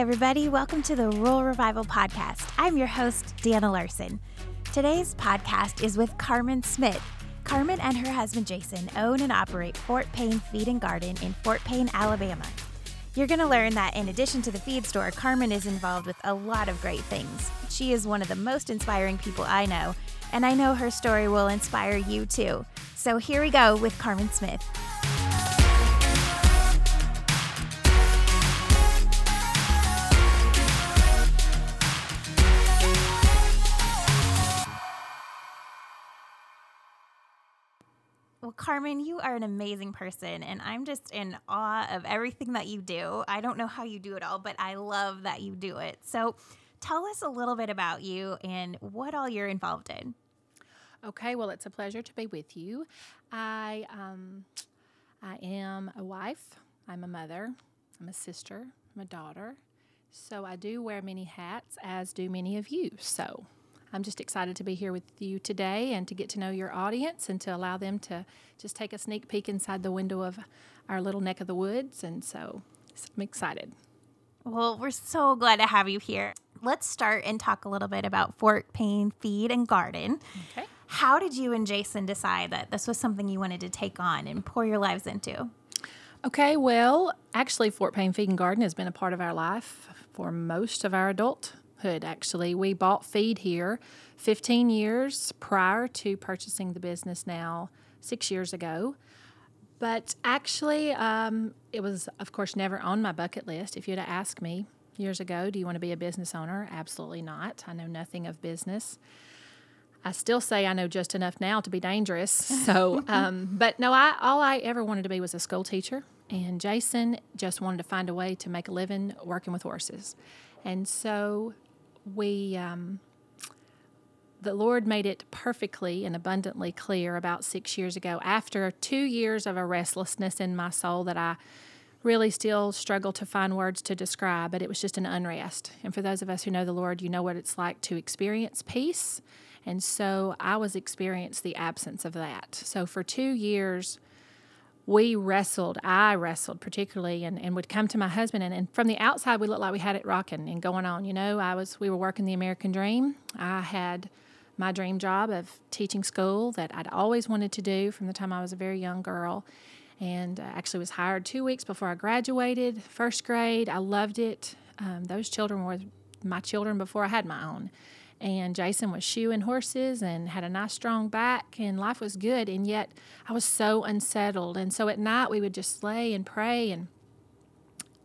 Everybody. Welcome to the Rural Revival Podcast. I'm your host, Dana Larson. Today's podcast is with Karmen Smith. Karmen and her husband Jason own and operate Fort Payne Feed and Garden in Fort Payne, Alabama. You're going to learn that in addition to the feed store, Karmen is involved with a lot of great things. She is one of the most inspiring people I know, and I know her story will inspire you too. So here we go with Karmen Smith. Karmen, you are an amazing person, and I'm just in awe of everything that you do. I don't know how you do it all, but I love that you do it. So, tell us a little bit about you and what all you're involved in. Okay, well, it's a pleasure to be with you. I um, I am a wife. I'm a mother. I'm a sister. I'm a daughter. So I do wear many hats, as do many of you. So I'm just excited to be here with you today and to get to know your audience and to allow them to just take a sneak peek inside the window of our little neck of the woods. And so I'm excited. Well, we're so glad to have you here. Let's start and talk a little bit about Fort Payne Feed and Garden. Okay. How did you and Jason decide that this was something you wanted to take on and pour your lives into? Okay, well, actually, Fort Payne Feed and Garden has been a part of our life for most of our adulthood, actually. We bought feed here 15 years prior to purchasing the business now, six years ago. But actually, um, it was, of course, never on my bucket list. If you'd asked me years ago, do you want to be a business owner? Absolutely not. I know nothing of business. I still say I know just enough now to be dangerous. So, um, but no, I all I ever wanted to be was a school teacher, and Jason just wanted to find a way to make a living working with horses, and so we um, the Lord made it perfectly and abundantly clear about six years ago. After two years of a restlessness in my soul that I really still struggle to find words to describe, but it was just an unrest. And for those of us who know the Lord, you know what it's like to experience peace. And so I was experienced the absence of that. So for two years, we wrestled, I wrestled particularly, and, and would come to my husband. And, and from the outside, we looked like we had it rocking and going on. You know, I was, we were working the American dream. I had my dream job of teaching school that I'd always wanted to do from the time I was a very young girl. And actually was hired two weeks before I graduated, first grade. I loved it. Um, those children were my children before I had my own and Jason was shoeing horses and had a nice strong back and life was good and yet I was so unsettled and so at night we would just lay and pray and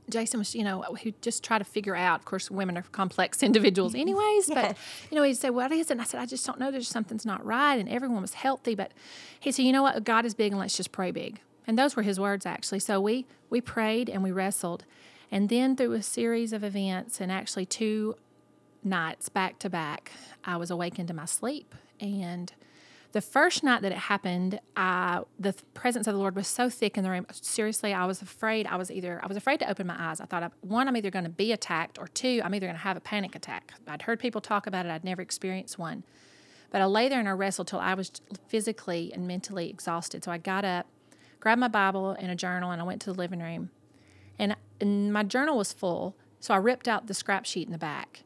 Jason was, you know, he just try to figure out. Of course, women are complex individuals, anyways. yes. But you know, he'd say, "What is it?" And I said, "I just don't know. There's something's not right." And everyone was healthy, but he said, "You know what? God is big, and let's just pray big." And those were his words, actually. So we we prayed and we wrestled, and then through a series of events, and actually two nights back to back, I was awakened to my sleep. And the first night that it happened, I, the presence of the Lord was so thick in the room. Seriously, I was afraid. I was either I was afraid to open my eyes. I thought, one, I'm either going to be attacked, or two, I'm either going to have a panic attack. I'd heard people talk about it. I'd never experienced one. But I lay there and I wrestled till I was physically and mentally exhausted. So I got up, grabbed my Bible and a journal, and I went to the living room. And, and my journal was full, so I ripped out the scrap sheet in the back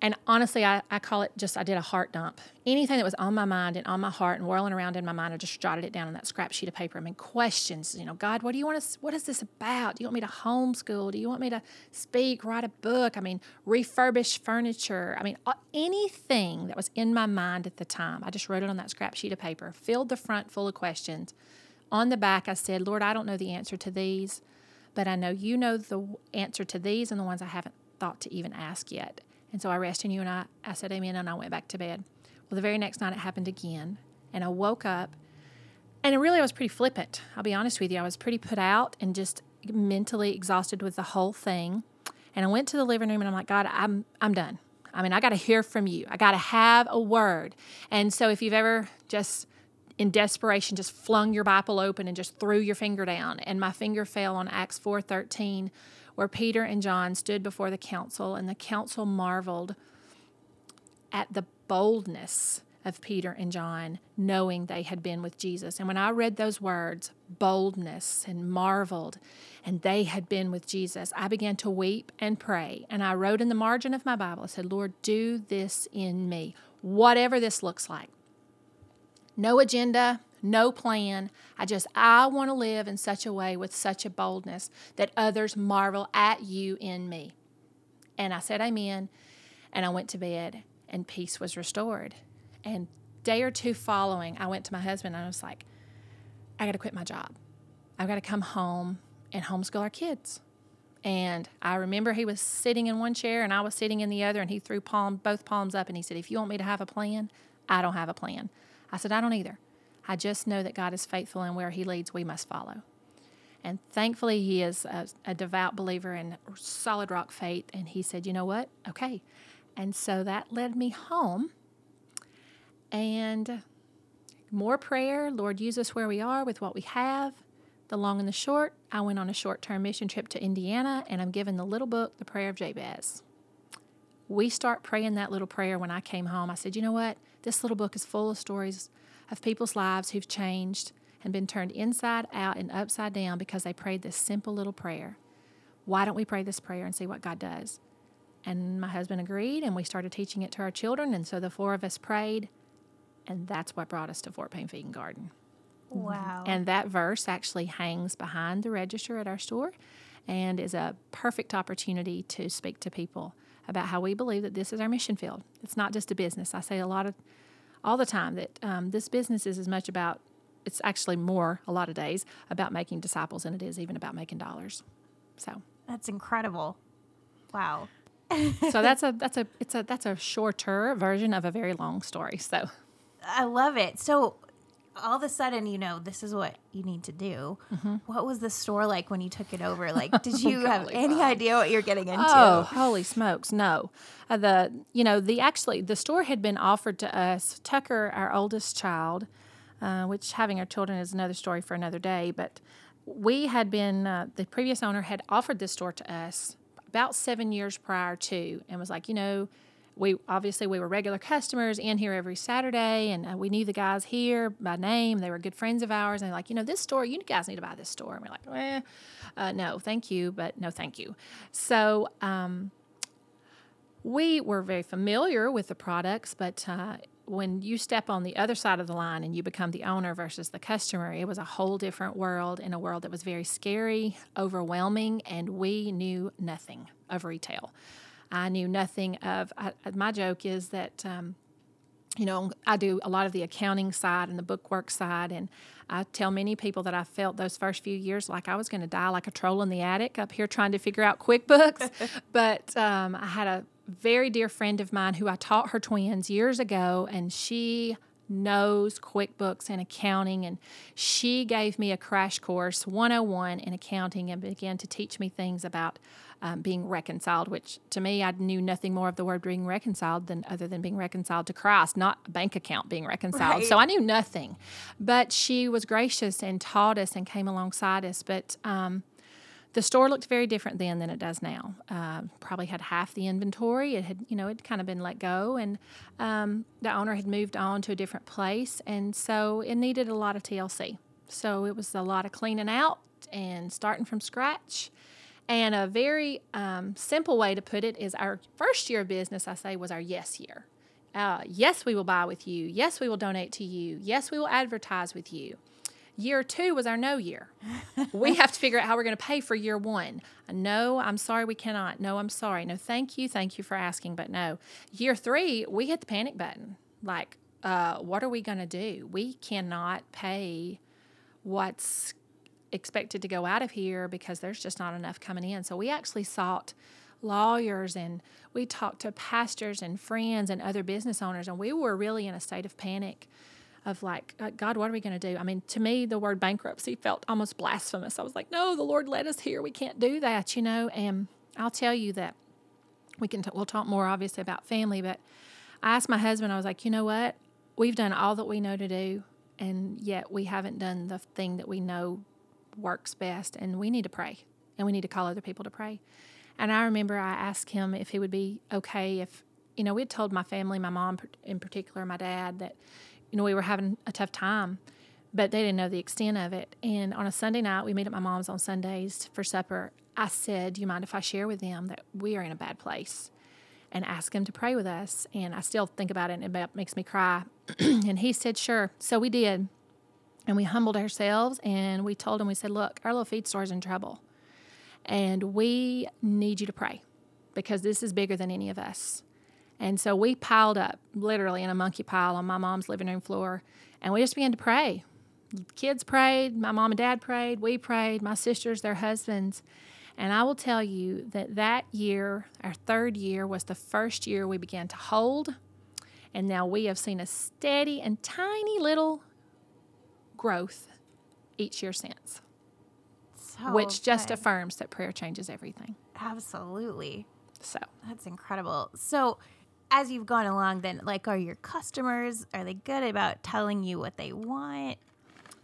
and honestly, I, I call it just I did a heart dump. Anything that was on my mind and on my heart and whirling around in my mind, I just jotted it down on that scrap sheet of paper. I mean, questions, you know, God, what do you want us, what is this about? Do you want me to homeschool? Do you want me to speak, write a book? I mean, refurbish furniture? I mean, anything that was in my mind at the time, I just wrote it on that scrap sheet of paper, filled the front full of questions. On the back, I said, Lord, I don't know the answer to these, but I know you know the answer to these and the ones I haven't thought to even ask yet. And so I rested in you and I, I said amen and I went back to bed. Well, the very next night it happened again. And I woke up and really I was pretty flippant. I'll be honest with you. I was pretty put out and just mentally exhausted with the whole thing. And I went to the living room and I'm like, God, I'm I'm done. I mean, I got to hear from you. I got to have a word. And so if you've ever just in desperation just flung your Bible open and just threw your finger down and my finger fell on Acts 4:13 where Peter and John stood before the council, and the council marveled at the boldness of Peter and John, knowing they had been with Jesus. And when I read those words, boldness and marveled, and they had been with Jesus, I began to weep and pray. And I wrote in the margin of my Bible, I said, Lord, do this in me, whatever this looks like. No agenda, no plan. I just, I want to live in such a way with such a boldness that others marvel at you in me. And I said, Amen. And I went to bed, and peace was restored. And day or two following, I went to my husband and I was like, I got to quit my job. I've got to come home and homeschool our kids. And I remember he was sitting in one chair and I was sitting in the other, and he threw palm, both palms up and he said, If you want me to have a plan, I don't have a plan. I said, I don't either. I just know that God is faithful and where He leads, we must follow. And thankfully, he is a, a, devout believer in solid rock faith. And he said, You know what? Okay. And so that led me home. And more prayer. Lord, use us where we are with what we have. The long and the short, I went on a short term mission trip to Indiana and I'm given the little book, The Prayer of Jabez. We start praying that little prayer when I came home. I said, You know what? This little book is full of stories of people's lives who've changed and been turned inside out and upside down because they prayed this simple little prayer. Why don't we pray this prayer and see what God does? And my husband agreed, and we started teaching it to our children. And so the four of us prayed, and that's what brought us to Fort Payne Feed and Garden. Mm-hmm. Wow. And that verse actually hangs behind the register at our store and is a perfect opportunity to speak to people about how we believe that this is our mission field. It's not just a business. I say a lot of all the time that um, this business is as much about it's actually more a lot of days about making disciples than it is even about making dollars. So that's incredible. Wow. so that's a that's a it's a that's a shorter version of a very long story. So I love it. So all of a sudden, you know, this is what you need to do. Mm-hmm. What was the store like when you took it over? Like, did you have any God. idea what you're getting into? Oh, holy smokes, no. Uh, the you know the actually the store had been offered to us. Tucker, our oldest child, uh, which having our children is another story for another day. But we had been, uh, the previous owner had offered this store to us about seven years prior to, and was like, you know, we obviously we were regular customers in here every Saturday, and uh, we knew the guys here by name. They were good friends of ours, and like, you know, this store, you guys need to buy this store. And we're like, eh, uh, no, thank you, but no, thank you. So um, we were very familiar with the products, but uh, when you step on the other side of the line and you become the owner versus the customer, it was a whole different world in a world that was very scary, overwhelming, and we knew nothing of retail. I knew nothing of. I, my joke is that, um, you know, I do a lot of the accounting side and the bookwork side, and I tell many people that I felt those first few years like I was going to die like a troll in the attic up here trying to figure out QuickBooks. but um, I had a very dear friend of mine who I taught her twins years ago, and she knows QuickBooks and accounting. And she gave me a crash course 101 in accounting and began to teach me things about um, being reconciled, which to me, I knew nothing more of the word being reconciled than other than being reconciled to Christ, not a bank account being reconciled. Right. So I knew nothing. But she was gracious and taught us and came alongside us. But um, the store looked very different then than it does now. Uh, probably had half the inventory. It had, you know, it kind of been let go, and um, the owner had moved on to a different place, and so it needed a lot of TLC. So it was a lot of cleaning out and starting from scratch. And a very um, simple way to put it is our first year of business, I say, was our yes year. Uh, yes, we will buy with you. Yes, we will donate to you. Yes, we will advertise with you. Year two was our no year. we have to figure out how we're going to pay for year one. No, I'm sorry, we cannot. No, I'm sorry. No, thank you. Thank you for asking, but no. Year three, we hit the panic button. Like, uh, what are we going to do? We cannot pay what's expected to go out of here because there's just not enough coming in. So we actually sought lawyers and we talked to pastors and friends and other business owners, and we were really in a state of panic of like, uh, God, what are we going to do? I mean, to me, the word bankruptcy felt almost blasphemous. I was like, no, the Lord led us here. We can't do that, you know. And I'll tell you that we can. T- we'll talk more obviously about family, but I asked my husband. I was like, you know what? We've done all that we know to do, and yet we haven't done the thing that we know works best, and we need to pray, and we need to call other people to pray. And I remember I asked him if he would be okay if you know, we had told my family, my mom in particular, my dad, that, you know, we were having a tough time, but they didn't know the extent of it. And on a Sunday night, we meet at my mom's on Sundays for supper. I said, Do you mind if I share with them that we are in a bad place? And ask them to pray with us. And I still think about it and it makes me cry. and he said, Sure. So we did. And we humbled ourselves and we told him, We said, Look, our little feed store is in trouble. And we need you to pray because this is bigger than any of us. And so we piled up literally in a monkey pile on my mom's living room floor and we just began to pray. Kids prayed, my mom and dad prayed, we prayed, my sisters, their husbands. And I will tell you that that year, our third year, was the first year we began to hold. And now we have seen a steady and tiny little growth each year since, So which just good. affirms that prayer changes everything. absolutely. So, That's incredible. So, as you've gone along, then, like, are your customers are they good about telling you what they want?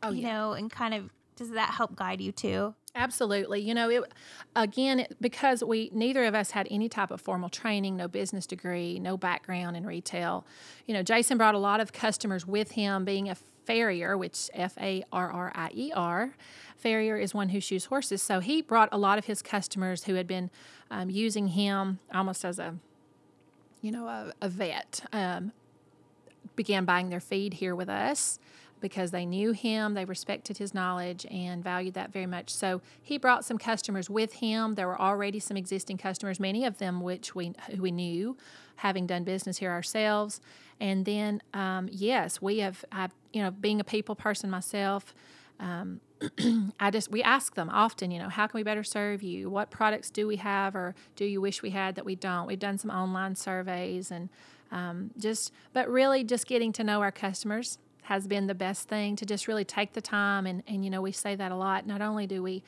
Oh, you yeah. know, and kind of does that help guide you too? Absolutely. You know, it again it, because we neither of us had any type of formal training, no business degree, no background in retail. You know, Jason brought a lot of customers with him being a farrier, which F A R R I E R. Farrier is one who shoes horses. So he brought a lot of his customers who had been um, using him almost as a, you know, a, a vet. Um, began buying their feed here with us because they knew him, they respected his knowledge, and valued that very much. So he brought some customers with him. There were already some existing customers, many of them which we who we knew, having done business here ourselves. And then, um, yes, we have, I, you know, being a people person myself. Um, I just we ask them often, you know, how can we better serve you? What products do we have, or do you wish we had that we don't? We've done some online surveys and um, just, but really, just getting to know our customers has been the best thing to just really take the time and and you know we say that a lot. Not only do we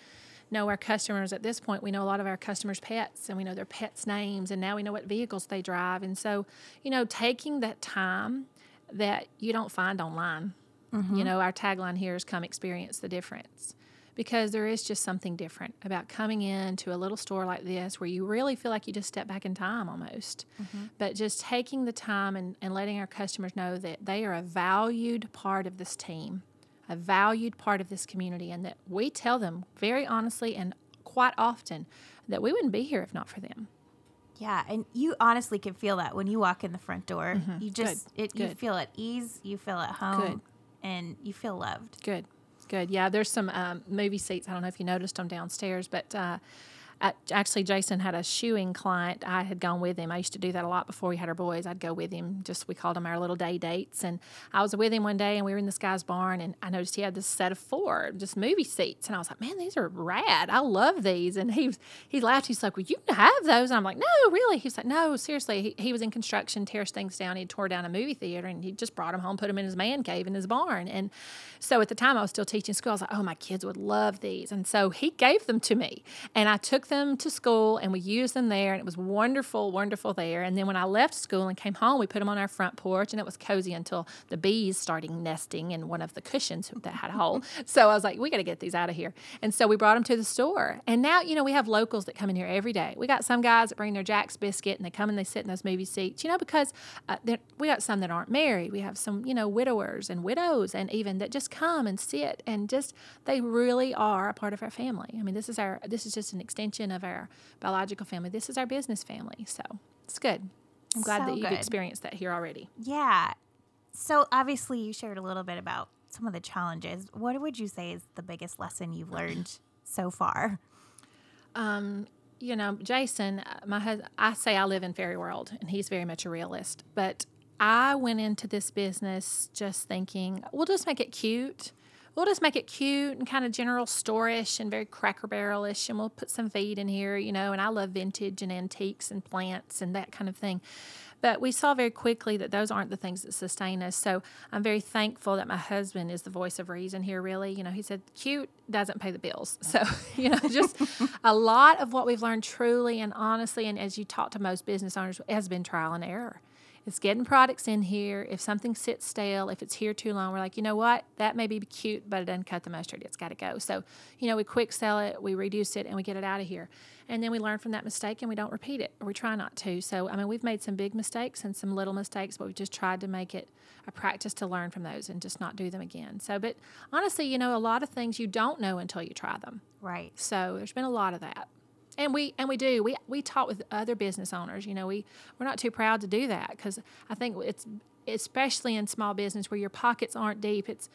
know our customers at this point, we know a lot of our customers' pets and we know their pets' names, and now we know what vehicles they drive, and so you know taking that time that you don't find online. You mm-hmm. know, our tagline here is come experience the difference because there is just something different about coming into a little store like this where you really feel like you just step back in time almost. Mm-hmm. But just taking the time and, and letting our customers know that they are a valued part of this team, a valued part of this community, and that we tell them very honestly and quite often that we wouldn't be here if not for them. Yeah, and you honestly can feel that when you walk in the front door. You just it you feel at ease, you feel at home, Good. and you feel loved. Good, good. Yeah, there's some um, movie seats. I don't know if you noticed them downstairs, but uh, actually, Jason had a shoeing client. I had gone with him. I used to do that a lot before we had our boys. I'd go with him. Just we called them our little day dates. And I was with him one day, and we were in this guy's barn, and I noticed he had this set of four just movie seats, and I was like, "Man, these are rad. I love these." And he he laughed. He's like, "Well, you have those." And I'm like, "No, really." He's like, "No, seriously." He, he was in construction, tears things down. He tore down a movie theater, and he just brought them home, put them in his man cave in his barn. And so at the time, I was still teaching school. I was like, "Oh, my kids would love these." And so he gave them to me, and I took them to school, and we used them there, and it was wonderful, wonderful there. And then when I left school and came home, we put them on our front porch, and it was cozy until the bees started nesting in one of the cushions that had a hole. So I was like, "We got to get these out of here." And so we brought them to the store, and now you know we have locals that come in here every day. We got some guys that bring their Jack's biscuit, and they come and they sit in those movie seats, you know, because uh, we got some that aren't married. We have some, you know, widowers and widows, and even that just come and sit and just they really are a part of our family. I mean, this is our this is just an extension of our biological family. This is our business family, so it's good. I'm glad So that you've good. experienced that here already. Yeah. So obviously, you shared a little bit about some of the challenges. What would you say is the biggest lesson you've learned so far? Um, you know, Jason, uh, my husband, I say I live in fairy world, and he's very much a realist. But I went into this business just thinking, we'll just make it cute. We'll just make it cute and kind of general store-ish and very cracker barrel-ish, and we'll put some feed in here, you know. And I love vintage and antiques and plants and that kind of thing. But we saw very quickly that those aren't the things that sustain us. So I'm very thankful that my husband is the voice of reason here, really. You know, he said, cute doesn't pay the bills. So, you know, just a lot of what we've learned truly and honestly, and as you talk to most business owners, has been trial and error. It's getting products in here. If something sits stale, if it's here too long, we're like, you know what? That may be cute, but it doesn't cut the mustard. It's got to go. So, you know, we quick sell it, we reduce it, and we get it out of here. And then we learn from that mistake and we don't repeat it, or we try not to. So, I mean, we've made some big mistakes and some little mistakes, but we've just tried to make it a practice to learn from those and just not do them again. So, but honestly, you know, a lot of things you don't know until you try them. Right. So, there's been a lot of that and we and we do. We we talk with other business owners you know we we're not too proud to do that because i think it's especially in small business where your pockets aren't deep it's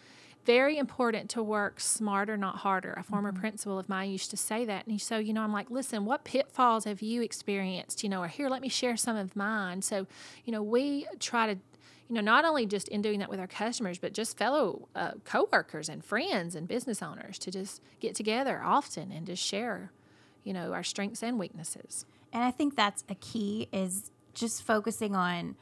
very important to work smarter not harder. A former mm-hmm. principal of mine used to say that and he, so you know i'm like listen what pitfalls have you experienced you know or here let me share some of mine. So you know we try to you know, not only just in doing that with our customers, but just fellow uh, coworkers and friends and business owners to just get together often and just share you know, our strengths and weaknesses. And I think that's a key is just focusing on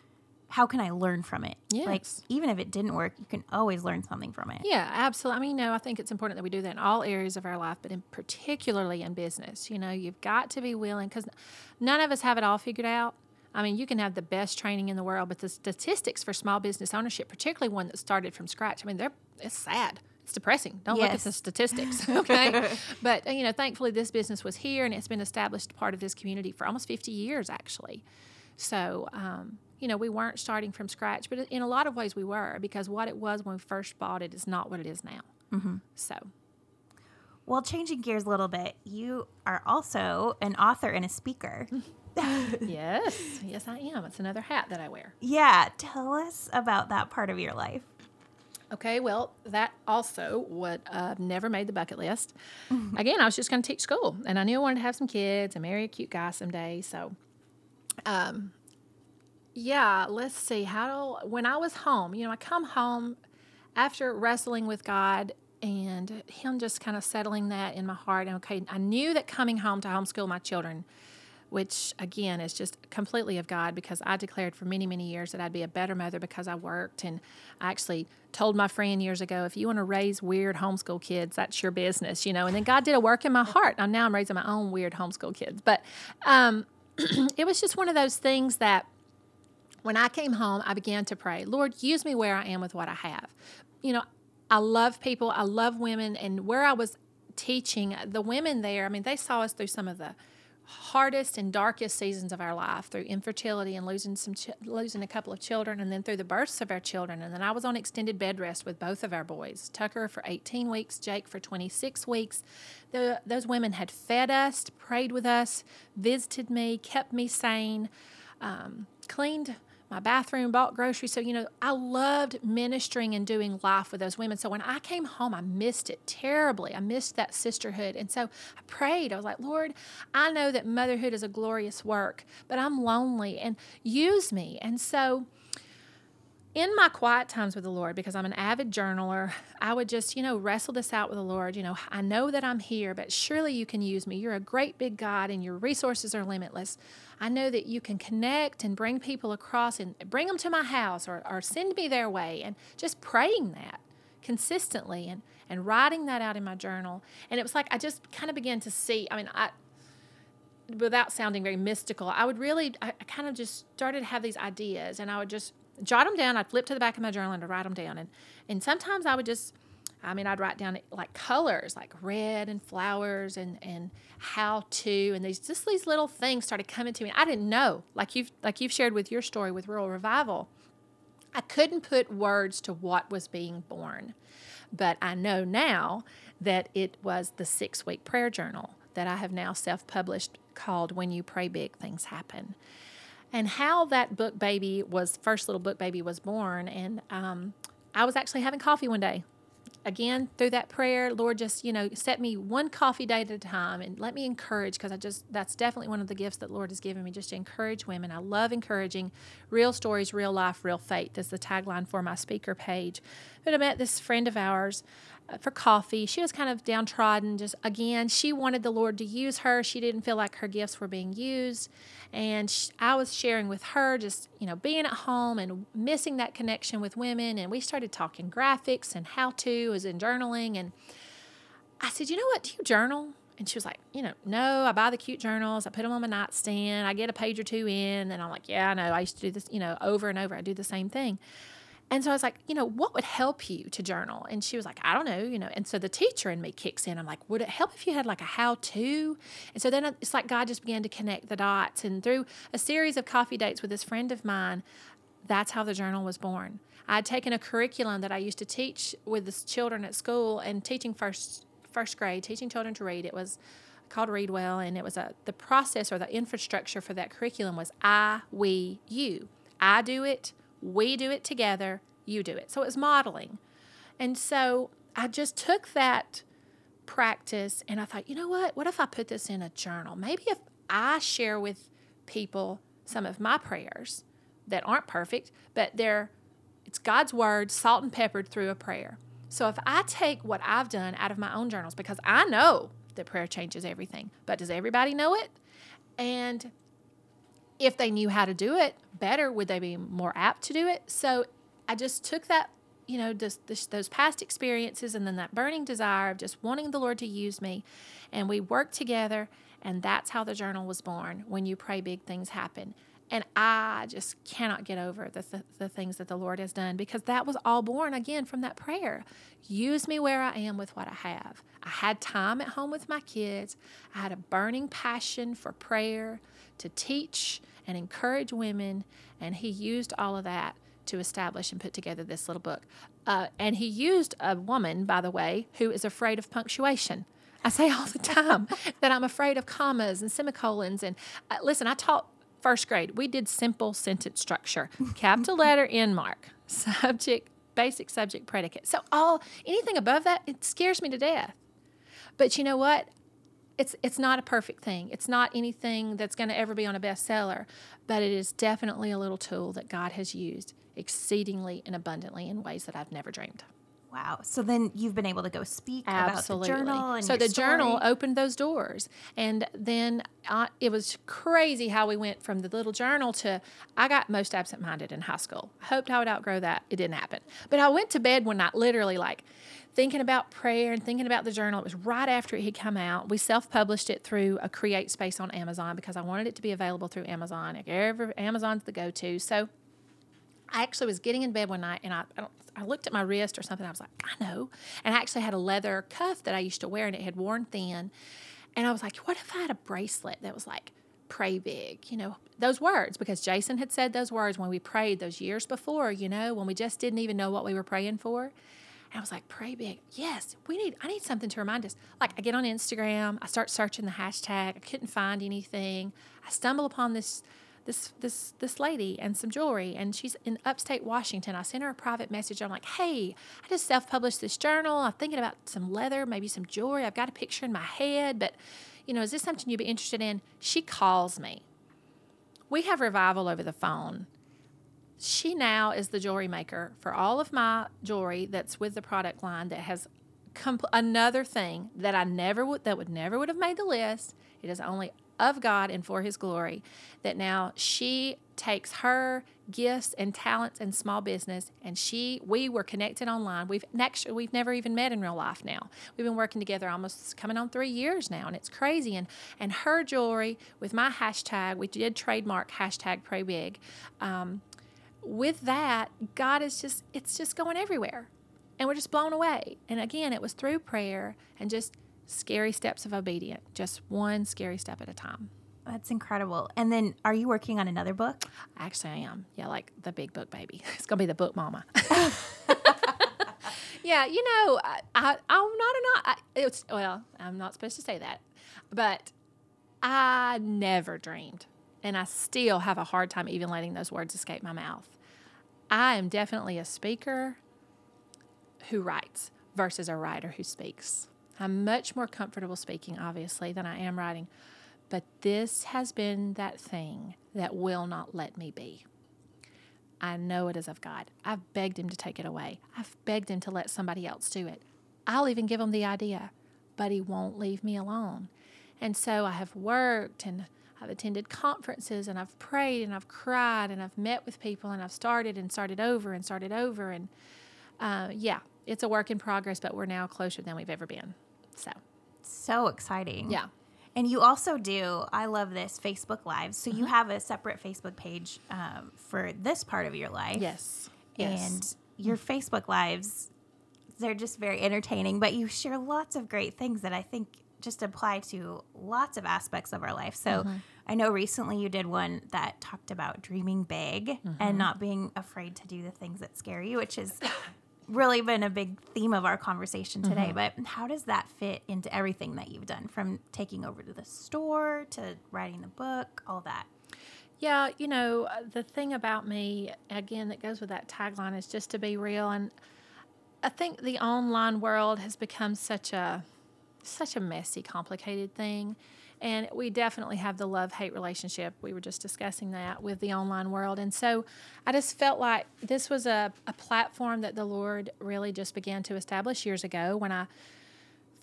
how can I learn from it? Yes. Like even if it didn't work, you can always learn something from it. Yeah, absolutely. I mean, no, I think it's important that we do that in all areas of our life, but in particularly in business. You know, you've got to be willing because none of us have it all figured out. I mean, you can have the best training in the world, but the statistics for small business ownership, particularly one that started from scratch, I mean, they're it's sad it's depressing. Don't yes. look at the statistics, okay? but you know, thankfully, this business was here, and it's been established part of this community for almost 50 years, actually. So, um, you know, we weren't starting from scratch, but in a lot of ways, we were because what it was when we first bought it is not what it is now. Mm-hmm. So. Well, changing gears a little bit, you are also an author and a speaker. yes, yes, I am. It's another hat that I wear. Yeah, tell us about that part of your life. Okay, well, that also would uh, never made the bucket list. Mm-hmm. Again, I was just going to teach school, and I knew I wanted to have some kids and marry a cute guy someday. So, um, yeah, let's see. How do, when I was home, you know, I come home after wrestling with God and Him just kind of settling that in my heart. And okay, I knew that coming home to homeschool my children which again is just completely of God because I declared for many, many years that I'd be a better mother because I worked. And I actually told my friend years ago, if you want to raise weird homeschool kids, that's your business, you know. And then God did a work in my heart. And now I'm raising my own weird homeschool kids. But um, it was just one of those things that when I came home, I began to pray, Lord, use me where I am with what I have. You know, I love people, I love women, and where I was teaching, the women there, I mean, they saw us through some of the hardest and darkest seasons of our life through infertility and losing some ch- losing a couple of children and then through the births of our children. And then I was on extended bed rest with both of our boys Tucker for 18 weeks Jake for 26 weeks. The, those women had fed us prayed with us visited me kept me sane um, cleaned my bathroom, bought groceries. So, you know, I loved ministering and doing life with those women. So when I came home, I missed it terribly. I missed that sisterhood. And so I prayed. I was like, Lord, I know that motherhood is a glorious work, but I'm lonely and use me. And so, in my quiet times with the Lord, because I'm an avid journaler, I would just, you know, wrestle this out with the Lord. You know, I know that I'm here, but surely you can use me. You're a great big God and your resources are limitless. I know that you can connect and bring people across and bring them to my house or, or send me their way. And just praying that consistently and, and writing that out in my journal. And it was like I just kind of began to see, I mean, I, without sounding very mystical, I would really, I, I kind of just started to have these ideas and I would just jot them down. I'd flip to the back of my journal and write them down. And, and sometimes I would just, I mean, I'd write down like colors, like red and flowers and, and how to, and these just these little things started coming to me. I didn't know, like you've like you've shared with your story with Rural Revival. I couldn't put words to what was being born, but I know now that it was the six week prayer journal that I have now self published called When You Pray Big, Things Happen and how that book baby was first little book baby was born. And um, i was actually having coffee one day. Again through that prayer lord just you know set me one coffee day at a time and let me encourage because i just that's definitely one of the gifts that lord has given me just to encourage women. I love encouraging real stories real life real faith is the tagline for my speaker page. But i met this friend of ours for coffee. She was kind of downtrodden. Just again, she wanted the Lord to use her. She didn't feel like her gifts were being used. And she, I was sharing with her just, you know, being at home and missing that connection with women. And we started talking graphics and how to, as in journaling. And I said, you know what? Do you journal? And she was like, you know, no, I buy the cute journals. I put them on my nightstand. I get a page or two in. And I'm like, yeah, I know. I used to do this, you know, over and over. I do the same thing. And so I was like, you know, what would help you to journal? And she was like, I don't know, you know. And so the teacher in me kicks in. I'm like, would it help if you had like a how to? And so then it's like God just began to connect the dots. And through a series of coffee dates with this friend of mine, that's how the journal was born. I'd taken a curriculum that I used to teach with the children at school and teaching first first grade, teaching children to read. It was called Read Well, and it was a the process or the infrastructure for that curriculum was I, we, you. I do it, we do it together, you do it. So it was modeling. And so I just took that practice and I thought, you know what? What if I put this in a journal? Maybe if I share with people some of my prayers that aren't perfect, but they're it's God's word salt and peppered through a prayer. So if I take what I've done out of my own journals because I know that prayer changes everything, but does everybody know it? And if they knew how to do it better, would they be more apt to do it? So I just took that, you know, this, those past experiences and then that burning desire of just wanting the Lord to use me. And we worked together, and that's how the journal was born. When you pray, big things happen. And I just cannot get over the, th- the things that the Lord has done because that was all born again from that prayer. Use me where I am with what I have. I had time at home with my kids. I had a burning passion for prayer, to teach and encourage women. And He used all of that to establish and put together this little book. Uh, and He used a woman, by the way, who is afraid of punctuation. I say all the time that I'm afraid of commas and semicolons. And uh, listen, I taught first grade, we did simple sentence structure, capital letter, end mark, subject, basic subject, predicate. So all anything above that, it scares me to death. But you know what? It's it's not a perfect thing. It's not anything that's going to ever be on a bestseller, but it is definitely a little tool that God has used exceedingly and abundantly in ways that I've never dreamed. Wow. So then you've been able to go speak Absolutely. about the journal and so the journal opened those doors, and then I, it was crazy how we went from the little journal to I got most absent-minded in high school. I hoped I would outgrow that. It didn't happen, but I went to bed one night, literally like thinking about prayer and thinking about the journal. It was right after it had come out. We self-published it through a Create Space on Amazon because I wanted it to be available through Amazon. Like every, Amazon's the go-to. So I actually was getting in bed one night and I, I, I looked at my wrist or something. I was like, I know. And I actually had a leather cuff that I used to wear and it had worn thin. And I was like, what if I had a bracelet that was like, pray big, you know, those words, because Jason had said those words when we prayed those years before, you know, when we just didn't even know what we were praying for. And I was like, pray big. Yes, we need, I need something to remind us. Like, I get on Instagram, I start searching the hashtag, I couldn't find anything. I stumble upon this this this this lady and some jewelry and she's in upstate Washington. I sent her a private message. I'm like, "Hey, I just self-published this journal. I'm thinking about some leather, maybe some jewelry. I've got a picture in my head, but you know, is this something you'd be interested in?" She calls me. We have revival over the phone. She now is the jewelry maker for all of my jewelry that's with the product line that has compl- another thing that I never would that would never would have made the list. It is only of God and for His glory. That now she takes her gifts and talents and small business, and she we were connected online. We've next we've never even met in real life. Now we've been working together almost coming on three years now, and it's crazy. And and her jewelry with my hashtag, we did trademark hashtag Pray Big. Um, with that, God is just it's just going everywhere, and we're just blown away. And again, it was through prayer and just scary steps of obedience, just one scary step at a time. That's incredible. And then are you working on another book? Actually, I am. Yeah, like the big book baby. It's gonna be the book mama. yeah, you know, I, I I'm not a not. I, it's well, I'm not supposed to say that, but I never dreamed, and I still have a hard time even letting those words escape my mouth. I am definitely a speaker who writes versus a writer who speaks. I'm much more comfortable speaking, obviously, than I am writing. But this has been that thing that will not let me be. I know it is of God. I've begged Him to take it away. I've begged Him to let somebody else do it. I'll even give Him the idea, but He won't leave me alone. And so I have worked and I've attended conferences and I've prayed and I've cried and I've met with people and I've started and started over and started over. And uh, yeah, it's a work in progress, but we're now closer than we've ever been. So So exciting. Yeah. And you also do, I love this, Facebook Lives. So Mm-hmm. you have a separate Facebook page um, for this part of your life. Yes. Yes. And your Facebook Lives, they're just very entertaining, but you share lots of great things that I think just apply to lots of aspects of our life. So Mm-hmm. I know recently you did one that talked about dreaming big Mm-hmm. and not being afraid to do the things that scare you, which has really been a big theme of our conversation today. But how does that fit into everything that you've done from taking over to the store to writing the book, all that? Yeah, you know, uh, the thing about me, again, that goes with that tagline is just to be real. And I think the online world has become such a such a messy, complicated thing. And we definitely have the love hate relationship. We were just discussing that with the online world. And so I just felt like this was a, a platform that the Lord really just began to establish years ago when I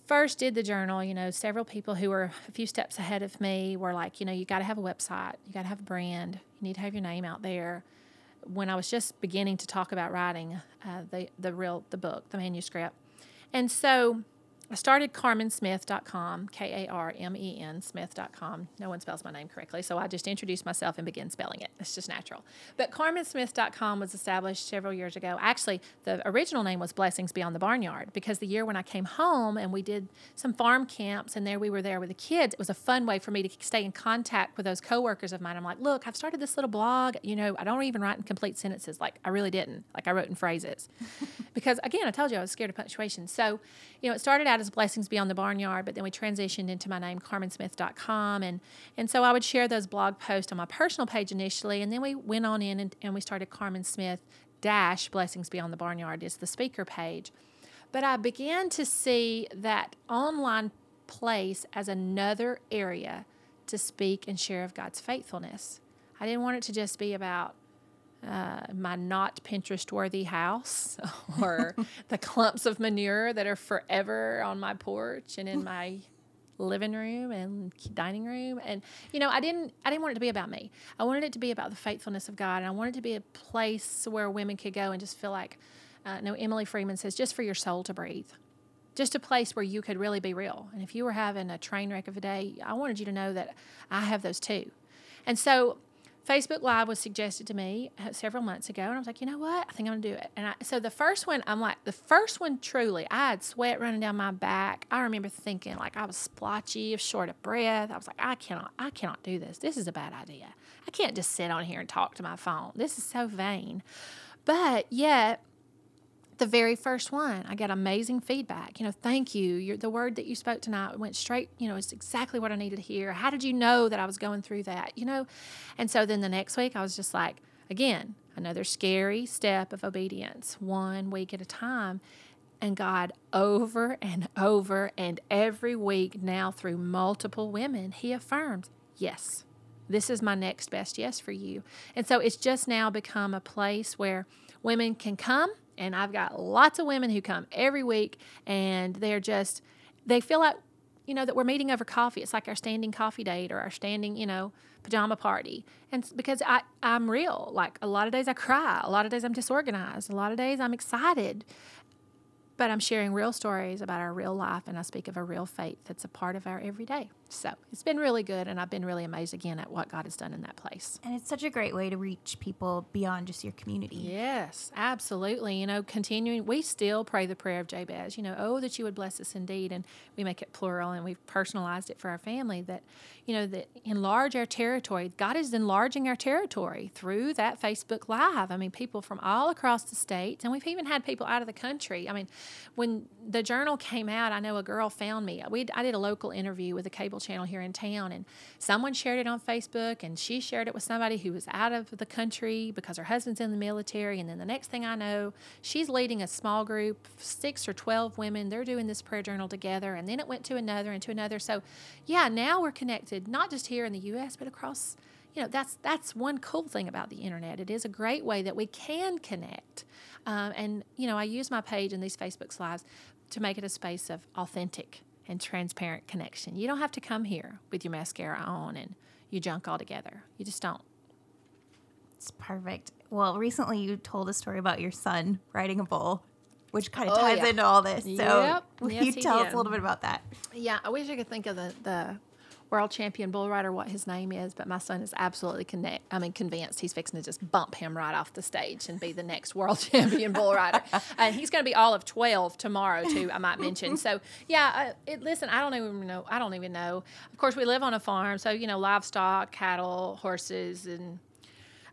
first did the journal, you know, several people who were a few steps ahead of me were like, you know, you got to have a website, you got to have a brand, you need to have your name out there. When I was just beginning to talk about writing uh, the the real the book, the manuscript, and so I started karmensmith.com, K A R M E N Smith.com. No one spells my name correctly, so I just introduced myself and began spelling it. It's just natural. But karmensmith.com was established several years ago. Actually, the original name was Blessings Beyond the Barnyard because the year when I came home and we did some farm camps and there we were there with the kids, it was a fun way for me to stay in contact with those coworkers of mine. I'm like, look, I've started this little blog. You know, I don't even write in complete sentences. Like, I really didn't. Like, I wrote in phrases because, again, I told you I was scared of punctuation. So, you know, it started out as Blessings Beyond the Barnyard, but then we transitioned into my name, karmensmith.com. And, and so I would share those blog posts on my personal page initially, and then we went on in and, and we started Karmen Smith dash Blessings Beyond the Barnyard is the speaker page. But I began to see that online place as another area to speak and share of God's faithfulness. I didn't want it to just be about uh, my not Pinterest worthy house or the clumps of manure that are forever on my porch and in my living room and dining room. And you know i didn't i didn't want it to be about me. I wanted it to be about the faithfulness of god. And i wanted it to be a place where women could go and just feel like uh, no emily freeman says just for your soul to breathe. Just a place where you could really be real. And if you were having a train wreck of a day i wanted you to know that i have those too. And so Facebook Live was suggested to me uh, several months ago, and I was like, you know what? I think I'm gonna do it. And I, so the first one, I'm like, the first one, truly, I had sweat running down my back. I remember thinking like I was splotchy, short of breath. I was like, I cannot, I cannot do this. This is a bad idea. I can't just sit on here and talk to my phone. This is so vain. But yet, the very first one, I got amazing feedback. You know, thank you. You're, the word that you spoke tonight went straight, you know, it's exactly what I needed to hear. How did you know that I was going through that? You know? And so then the next week, I was just like, again, another scary step of obedience, one week at a time. And God, over and over and every week now through multiple women, He affirms, yes, this is my next best yes for you. And so it's just now become a place where women can come and I've got lots of women who come every week and they're just they feel like you know that we're meeting over coffee. It's like our standing coffee date or our standing, you know, pajama party. And because I I'm real. Like a lot of days I cry, a lot of days I'm disorganized, a lot of days I'm excited. But I'm sharing real stories about our real life and I speak of a real faith that's a part of our everyday. So it's been really good and I've been really amazed again at what God has done in that place. And it's such a great way to reach people beyond just your community. Yes, absolutely. You know, continuing, we still pray the prayer of Jabez, you know, oh, that you would bless us indeed. And we make it plural and we've personalized it for our family that, you know, that enlarge our territory. God is enlarging our territory through that Facebook Live. I mean, people from all across the states, and we've even had people out of the country. I mean, when the journal came out, I know a girl found me. We, I did a local interview with a cable channel here in town, and someone shared it on Facebook, and she shared it with somebody who was out of the country because her husband's in the military. And then the next thing I know, she's leading a small group, six or 12 women. They're doing this prayer journal together. And then it went to another and to another. So, yeah, now we're connected, not just here in the U.S., but across. You know, that's that's one cool thing about the internet. It is a great way that we can connect. Um, and you know, I use my page and these Facebook Lives to make it a space of authentic and transparent connection. You don't have to come here with your mascara on and you junk all together. You just don't. It's perfect. Well, recently you told a story about your son riding a bull. which kind of Oh, ties yeah. into all this. So, Yep. will Yes, you he tell us a little bit about that? Yeah, I wish I could think of the, the world champion bull rider, what his name is, but my son is absolutely connect. I mean, convinced he's fixing to just bump him right off the stage and be the next world champion bull rider. And he's going to be all of twelve tomorrow too. I might mention. So yeah, it, listen, I don't even know. I don't even know. Of course, we live on a farm, so you know, livestock, cattle, horses, and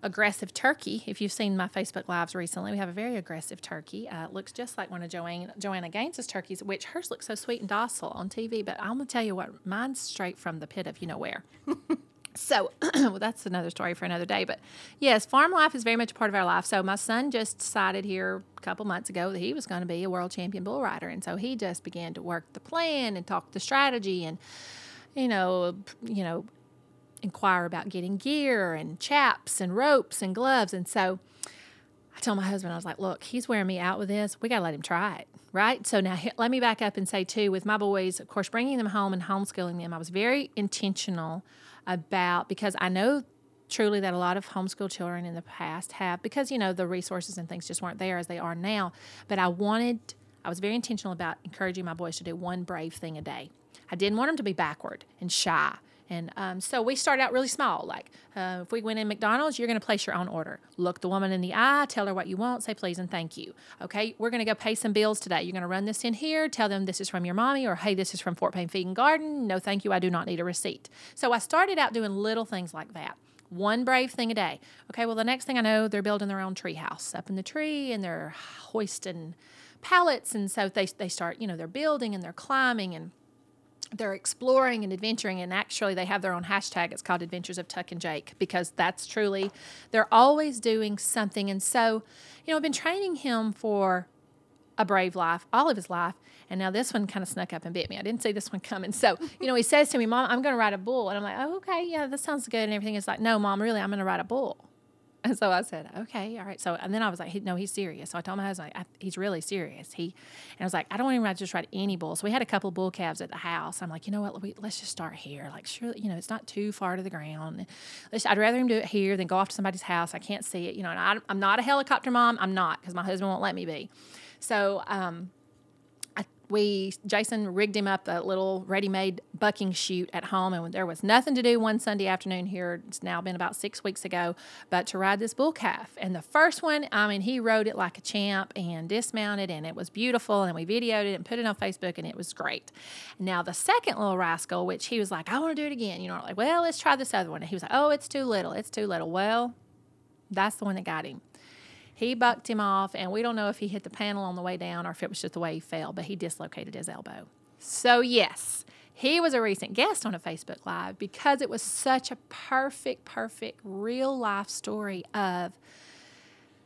aggressive turkey. If you've seen my Facebook Lives recently, we have a very aggressive turkey. Uh, it looks just like one of Joanne, Joanna Gaines's turkeys, which hers looks so sweet and docile on TV. But I'm gonna tell you what, mine's straight from the pit of you know where. So well, that's another story for another day. But yes, farm life is very much a part of our life. So my son just decided here a couple months ago that he was going to be a world champion bull rider, and so he just began to work the plan and talk the strategy and you know, you know, inquire about getting gear and chaps and ropes and gloves. And so I told my husband, I was like, look, he's wearing me out with this. We got to let him try it. Right. So now let me back up and say, too, with my boys, of course, bringing them home and homeschooling them, I was very intentional about because I know truly that a lot of homeschool children in the past have, because, you know, the resources and things just weren't there as they are now. But I wanted, I was very intentional about encouraging my boys to do one brave thing a day. I didn't want them to be backward and shy. And um, so we started out really small. Like uh, if we went in McDonald's, you're going to place your own order. Look the woman in the eye, tell her what you want, say please and thank you. Okay, we're going to go pay some bills today. You're going to run this in here, tell them this is from your mommy, or hey, this is from Fort Payne Feed and Garden. No, thank you, I do not need a receipt. So I started out doing little things like that. One brave thing a day. Okay, well, the next thing I know, they're building their own tree house up in the tree and they're hoisting pallets. And so they, they start, you know, they're building and they're climbing and they're exploring and adventuring and actually they have their own hashtag. It's called adventures of tuck and jake because that's truly they're always doing something. And so you know i've been training him for a brave life all of his life and now this one kind of snuck up and bit me. I didn't see this one coming. So you know he says to me mom i'm going to ride a bull. And i'm like oh okay yeah that sounds good and everything. Is like no mom really i'm going to ride a bull and so I said, okay, all right. So, and then I was like, no, he's serious. So I told my husband, like, he's really serious. He, and I was like, I don't even ride, just ride any bull. So we had a couple bull calves at the house. I'm like, you know what? We, let's just start here. Like, sure, you know, it's not too far to the ground. Let's, I'd rather him do it here than go off to somebody's house. I can't see it, you know. And I, I'm not a helicopter mom. I'm not because my husband won't let me be. So, um, we Jason rigged him up a little ready-made bucking chute at home, and there was nothing to do one Sunday afternoon here. It's now been about six weeks ago, but to ride this bull calf. And the first one, I mean, he rode it like a champ and dismounted, and it was beautiful. And we videoed it and put it on Facebook, and it was great. Now the second little rascal, which he was like, I want to do it again. You know, like, well, let's try this other one. And he was like, Oh, it's too little. It's too little. Well, that's the one that got him. He bucked him off, and we don't know if he hit the panel on the way down or if it was just the way he fell, but he dislocated his elbow. So, yes, he was a recent guest on a Facebook Live because it was such a perfect, perfect real life story of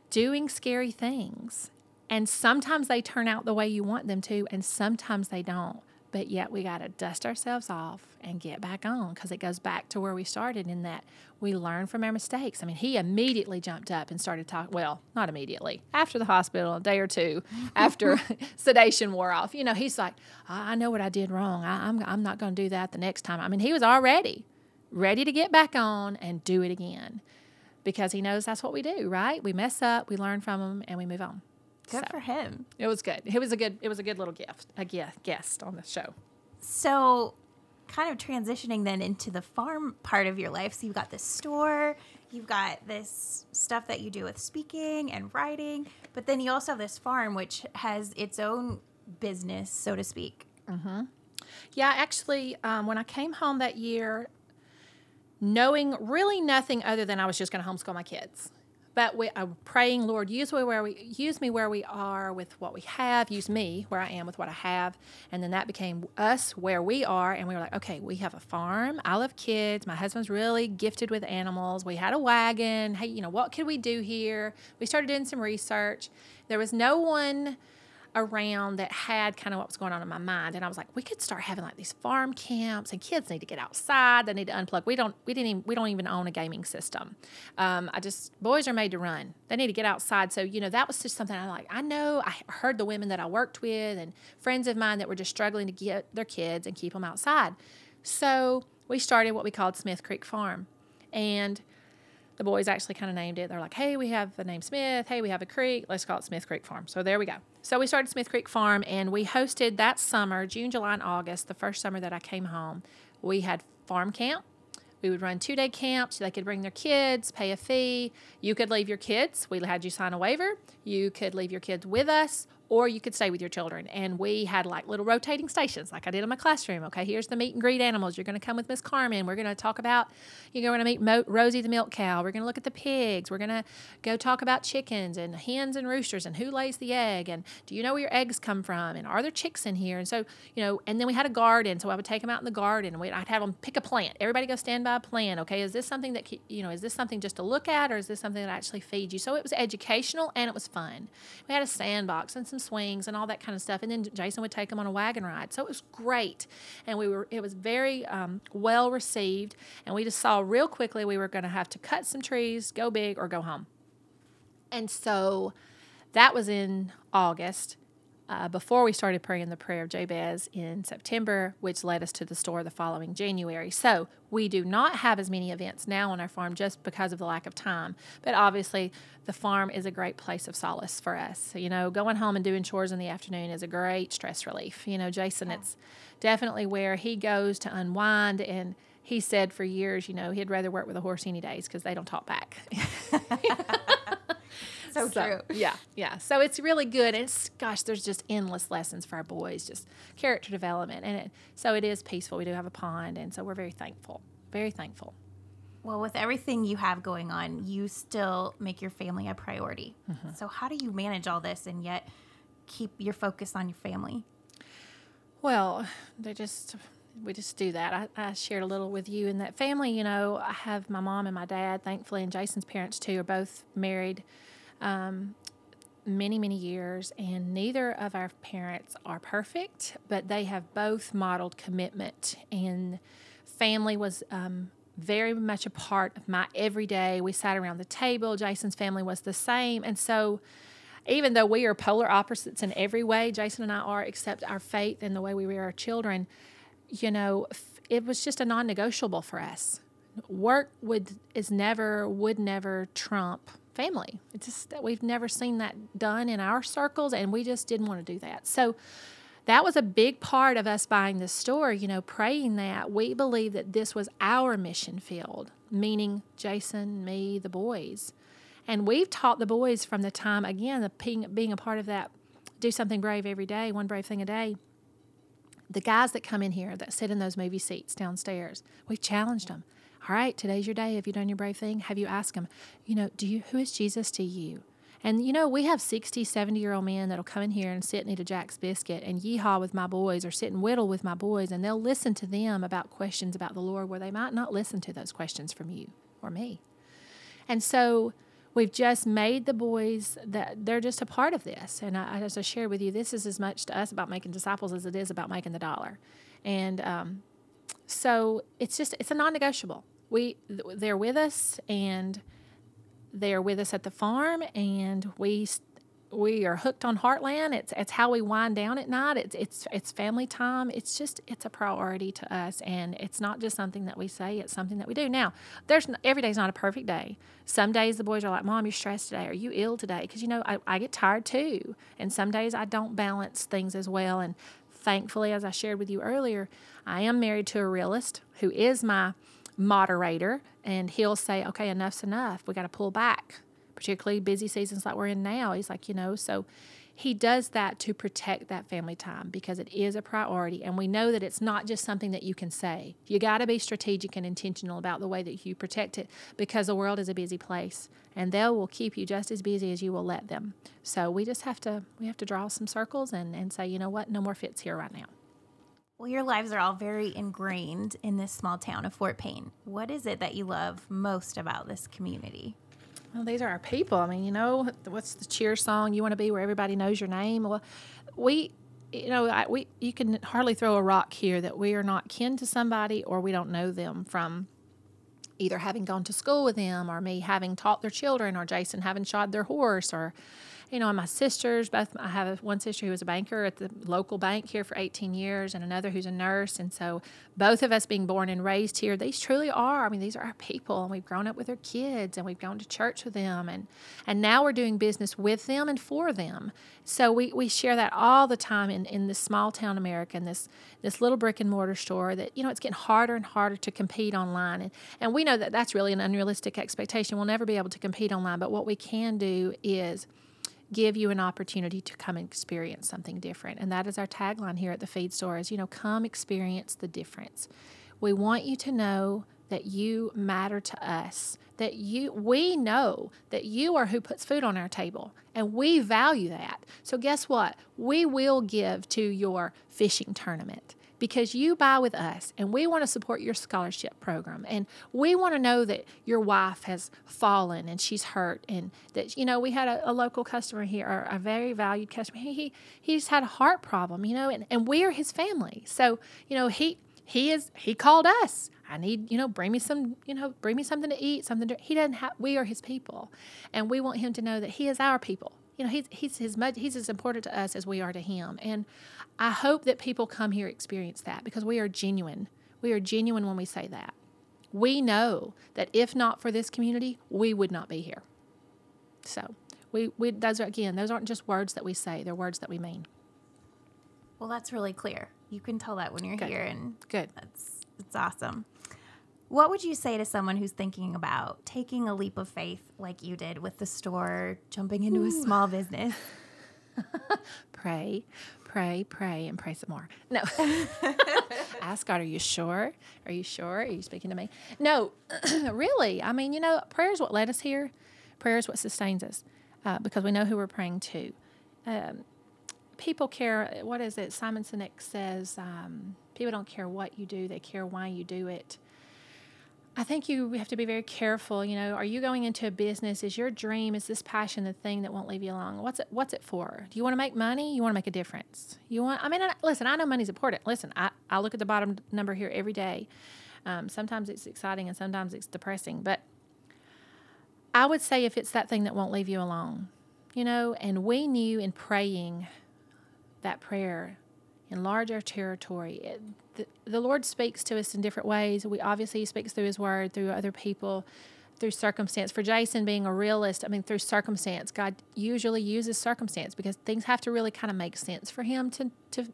doing scary things. And sometimes they turn out the way you want them to, and sometimes they don't. But yet we got to dust ourselves off and get back on because it goes back to where we started in that we learn from our mistakes. I mean, he immediately jumped up and started talking. Well, not immediately. After the hospital, a day or two after sedation wore off, you know, he's like, I I know what I did wrong. I, I'm, I'm not going to do that the next time. I mean, he was already ready to get back on and do it again because he knows that's what we do, right? We mess up, we learn from them, and we move on. Good So, for him. It was good. It was a good. It was a good little gift. A gift guest on the show. So, kind of transitioning then into the farm part of your life. So, you've got this store, you've got this stuff that you do with speaking and writing, but then you also have this farm, which has its own business, so to speak. Yeah, actually, um, when I came home that year, knowing really nothing other than I was just going to homeschool my kids. But we, I'm praying, Lord, use me where we use me where we are with what we have. Use me where I am with what I have, and then that became us where we are. And we were like, okay, we have a farm. I love kids. My husband's really gifted with animals. We had a wagon. Hey, you know what could we do here? We started doing some research. There was no one around that had kind of what was going on in my mind and I was like we could start having like these farm camps and kids need to get outside they need to unplug. We don't we didn't even, we don't even own a gaming system. Um, I just boys are made to run. They need to get outside. So you know that was just something I like I know I heard the women that I worked with and friends of mine that were just struggling to get their kids and keep them outside. So we started what we called Smith Creek Farm. And the boys actually kind of named it. They're like, hey, we have the name Smith. Hey, we have a creek. Let's call it Smith Creek Farm. So there we go. So we started Smith Creek Farm and we hosted that summer, June, July, and August, the first summer that I came home. We had farm camp. We would run two day camps. They could bring their kids, pay a fee. You could leave your kids. We had you sign a waiver. You could leave your kids with us, or you could stay with your children. And we had like little rotating stations, like I did in my classroom. Okay, here's the meet and greet animals. You're going to come with Miss Karmen. We're going to talk about, you're going to meet Mo- Rosie the milk cow. We're going to look at the pigs. We're going to go talk about chickens and hens and roosters and who lays the egg. And do you know where your eggs come from? And are there chicks in here? And so, you know, and then we had a garden. So I would take them out in the garden and I'd have them pick a plant. Everybody go stand by a plant. Okay, is this something that, you know, is this something just to look at or is this something that actually feeds you? So it was educational and it was fun. We had a sandbox and some swings and all that kind of stuff. And then Jason would take them on a wagon ride. So it was great. And we were, it was very um, well received. And we just saw real quickly we were going to have to cut some trees, go big, or go home. And so that was in August uh, before we started praying the prayer of Jabez in September, which led us to the store the following January. So we do not have as many events now on our farm just because of the lack of time. But obviously, the farm is a great place of solace for us. You know, going home and doing chores in the afternoon is a great stress relief. You know, Jason, it's definitely where he goes to unwind and he said for years, you know, he'd rather work with a horse any days because they don't talk back. so, so, true. Yeah, yeah. So it's really good. And it's gosh, there's just endless lessons for our boys, just character development, and it, so it is peaceful. We do have a pond, and so we're very thankful. Very thankful. Well, with everything you have going on, you still make your family a priority. Mm-hmm. So how do you manage all this and yet keep your focus on your family? Well, they just we just do that. I, I, shared a little with you in that family. You know, I have my mom and my dad, thankfully, and Jason's parents too are both married um, many, many years, and neither of our parents are perfect, but they have both modeled commitment. And family was um, very much a part of my everyday. We sat around the table. Jason's family was the same. And so, even though we are polar opposites in every way, Jason and I are, except our faith and the way we rear our children, you know, it was just a non negotiable for us. Work would is never would never trump family. It's just that we've never seen that done in our circles, and we just didn't want to do that. So that was a big part of us buying the store, you know, praying that we believe that this was our mission field, meaning Jason, me, the boys. And we've taught the boys from the time, again, the being, being a part of that, do something brave every day, one brave thing a day. The guys that come in here that sit in those movie seats downstairs, we've challenged them all right, today's your day. Have you done your brave thing? Have you asked him, you know, do you, who is Jesus to you? And you know, we have 60, 70 year old men that'll come in here and sit and eat a Jack's biscuit and yeehaw with my boys or sit and whittle with my boys, and they'll listen to them about questions about the Lord where they might not listen to those questions from you or me. And so we've just made the boys that they're just a part of this. And I, as I shared with you, this is as much to us about making disciples as it is about making the dollar. And um, so it's just it's a non-negotiable. We they're with us and they're with us at the farm and we we are hooked on Heartland. It's it's how we wind down at night. It's it's it's family time. It's just it's a priority to us, and it's not just something that we say. It's something that we do. Now, there's every day's not a perfect day. Some days the boys are like, "Mom, you're stressed today. Are you ill today?" Because you know I, I get tired too, and some days I don't balance things as well. And thankfully, as I shared with you earlier, I am married to a realist who is my moderator, and he'll say, okay, enough's enough. We got to pull back, particularly busy seasons like we're in now. He's like, you know, so he does that to protect that family time because it is a priority. And we know that it's not just something that you can say. You got to be strategic and intentional about the way that you protect it because the world is a busy place and they will keep you just as busy as you will let them. So we just have to we have to draw some circles and, and say, you know what, no more fits here right now. Well, your lives are all very ingrained in this small town of Fort Payne. What is it that you love most about this community? Well, these are our people. I mean, you know, what's the cheer song? You want to be where everybody knows your name. Well, we, you know, I, we you can hardly throw a rock here that we are not kin to somebody or we don't know them from either having gone to school with them or me having taught their children or Jason having shod their horse or you know, and my sisters, both, I have one sister who was a banker at the local bank here for 18 years and another who's a nurse. And so both of us being born and raised here, these truly are, I mean, these are our people and we've grown up with their kids and we've gone to church with them. And, and now we're doing business with them and for them. So we, we share that all the time in, in this small town America, and this, this little brick and mortar store that, you know, it's getting harder and harder to compete online. And, and we know that that's really an unrealistic expectation. We'll never be able to compete online, but what we can do is give you an opportunity to come and experience something different. And that is our tagline here at the feed store is, you know, come experience the difference. We want you to know that you matter to us, that you we know that you are who puts food on our table and we value that. So guess what? We will give to your fishing tournament because you buy with us and we want to support your scholarship program. And we want to know that your wife has fallen and she's hurt and that you know we had a, a local customer here a very valued customer. He, he he just had a heart problem you know and, and we're his family. So you know he he is he called us. I need you know bring me some you know bring me something to eat something to he doesn't have we are his people. And we want him to know that he is our people you know he's he's his he's as important to us as we are to him and I hope that people come here experience that because we are genuine. We are genuine when we say that. We know that if not for this community, we would not be here. So, we, we those are again, those aren't just words that we say, they're words that we mean. Well, that's really clear. You can tell that when you're Good. here and Good. that's it's awesome. What would you say to someone who's thinking about taking a leap of faith like you did with the store, jumping into a small business? Pray, pray, pray, and pray some more. No. Ask God, are you sure? Are you sure? Are you speaking to me? No, really. I mean, you know, prayer is what led us here. Prayer is what sustains us uh, because we know who we're praying to. Um, people care, what is it? Simon Sinek says, um, people don't care what you do, they care why you do it. I think you have to be very careful. You know, are you going into a business? Is your dream, is this passion the thing that won't leave you alone? What's it What's it for? Do you want to make money? You want to make a difference? You want, I mean, I, listen, I know money's important. Listen, I, I look at the bottom number here every day. Um, sometimes it's exciting and sometimes it's depressing. But I would say if it's that thing that won't leave you alone, you know, and we knew in praying that prayer, enlarge our territory. It, the, the Lord speaks to us in different ways. We obviously He speaks through His Word, through other people, through circumstance. For Jason being a realist, I mean, through circumstance, God usually uses circumstance because things have to really kind of make sense for Him to to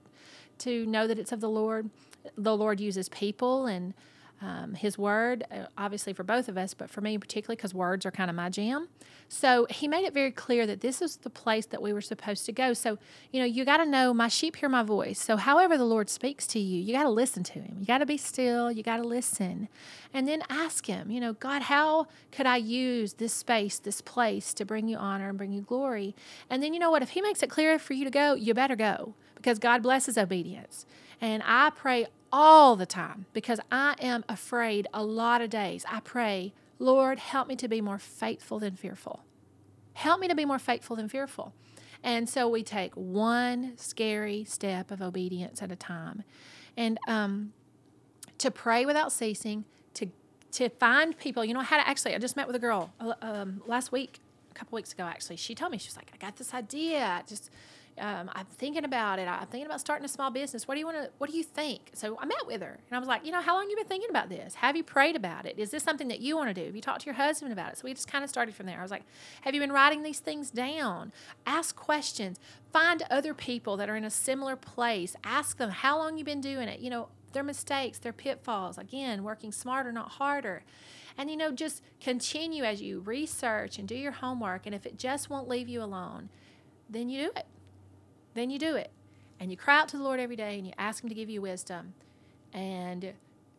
to know that it's of the Lord. The Lord uses people and um, His Word, uh, obviously for both of us, but for me particularly because words are kind of my jam. So He made it very clear that this is the place that we were supposed to go. So, you know, you got to know my sheep hear my voice. So, however the Lord speaks to you, you got to listen to Him. You got to be still, you got to listen. And then ask Him, you know, God, how could I use this space, this place to bring you honor and bring you glory? And then, you know what? If He makes it clear for you to go, you better go because God blesses obedience. And I pray all the time because I am afraid a lot of days. I pray, Lord, help me to be more faithful than fearful. Help me to be more faithful than fearful. And so we take one scary step of obedience at a time. And um, to pray without ceasing, to, to find people. You know, I had actually, I just met with a girl uh, um, last week, a couple weeks ago, actually. She told me, she was like, I got this idea. I just, um, I'm thinking about it. I'm thinking about starting a small business. What do you want to? What do you think? So I met with her, and I was like, you know, how long you been thinking about this? Have you prayed about it? Is this something that you want to do? Have you talked to your husband about it? So we just kind of started from there. I was like, have you been writing these things down? Ask questions. Find other people that are in a similar place. Ask them how long you've been doing it. You know, their mistakes, their pitfalls. Again, working smarter, not harder. And you know, just continue as you research and do your homework. And if it just won't leave you alone, then you do it then you do it. And you cry out to the Lord every day and you ask Him to give you wisdom. And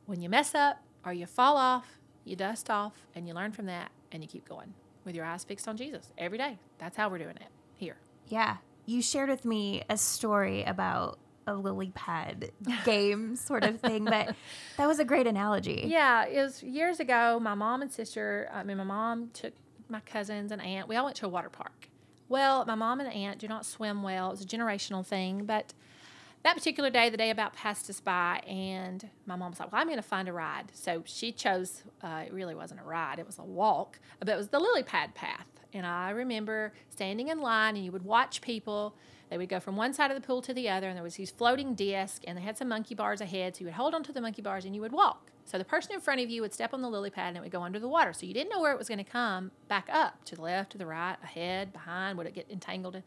when you mess up or you fall off, you dust off and you learn from that and you keep going with your eyes fixed on Jesus every day. That's how we're doing it here. Yeah. You shared with me a story about a lily pad game sort of thing, but that was a great analogy. Yeah, it was years ago. My mom and sister, I mean, my mom took my cousins and aunt. We all went to a water park. Well, my mom and aunt do not swim well. It's a generational thing, but that particular day, the day about passed us by, and my mom was like, Well, I'm going to find a ride. So she chose, uh, it really wasn't a ride, it was a walk, but it was the lily pad path. And I remember standing in line, and you would watch people. They would go from one side of the pool to the other, and there was these floating discs, and they had some monkey bars ahead. So you would hold onto the monkey bars and you would walk. So the person in front of you would step on the lily pad and it would go under the water. So you didn't know where it was going to come back up to the left, to the right, ahead, behind. Would it get entangled? In?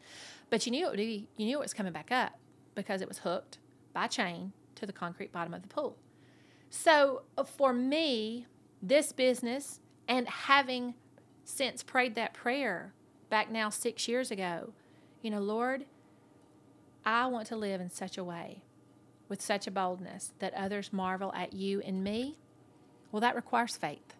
But you knew it would be, you knew it was coming back up because it was hooked by chain to the concrete bottom of the pool. So uh, for me, this business and having since prayed that prayer back now six years ago, you know, Lord, I want to live in such a way with such a boldness that others marvel at you and me. Well, that requires faith.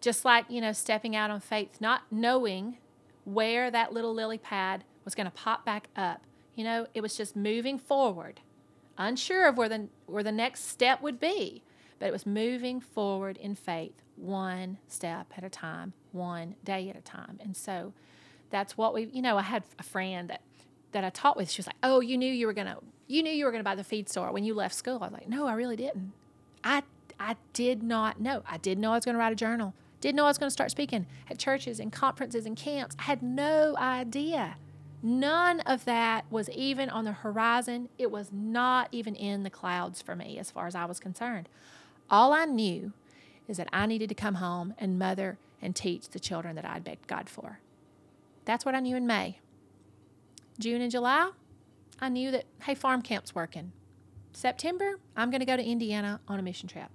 Just like, you know, stepping out on faith, not knowing where that little lily pad was going to pop back up you know, it was just moving forward, unsure of where the, where the next step would be, but it was moving forward in faith, one step at a time, one day at a time. And so that's what we, you know, I had a friend that, that I taught with. She was like, "Oh, you knew you were gonna, you knew you were gonna buy the feed store when you left school." I was like, "No, I really didn't. I, I did not know. I didn't know I was gonna write a journal. Didn't know I was gonna start speaking at churches and conferences and camps. I had no idea." None of that was even on the horizon. It was not even in the clouds for me as far as I was concerned. All I knew is that I needed to come home and mother and teach the children that I'd begged God for. That's what I knew in May. June and July, I knew that, hey, farm camp's working. September, I'm going to go to Indiana on a mission trip.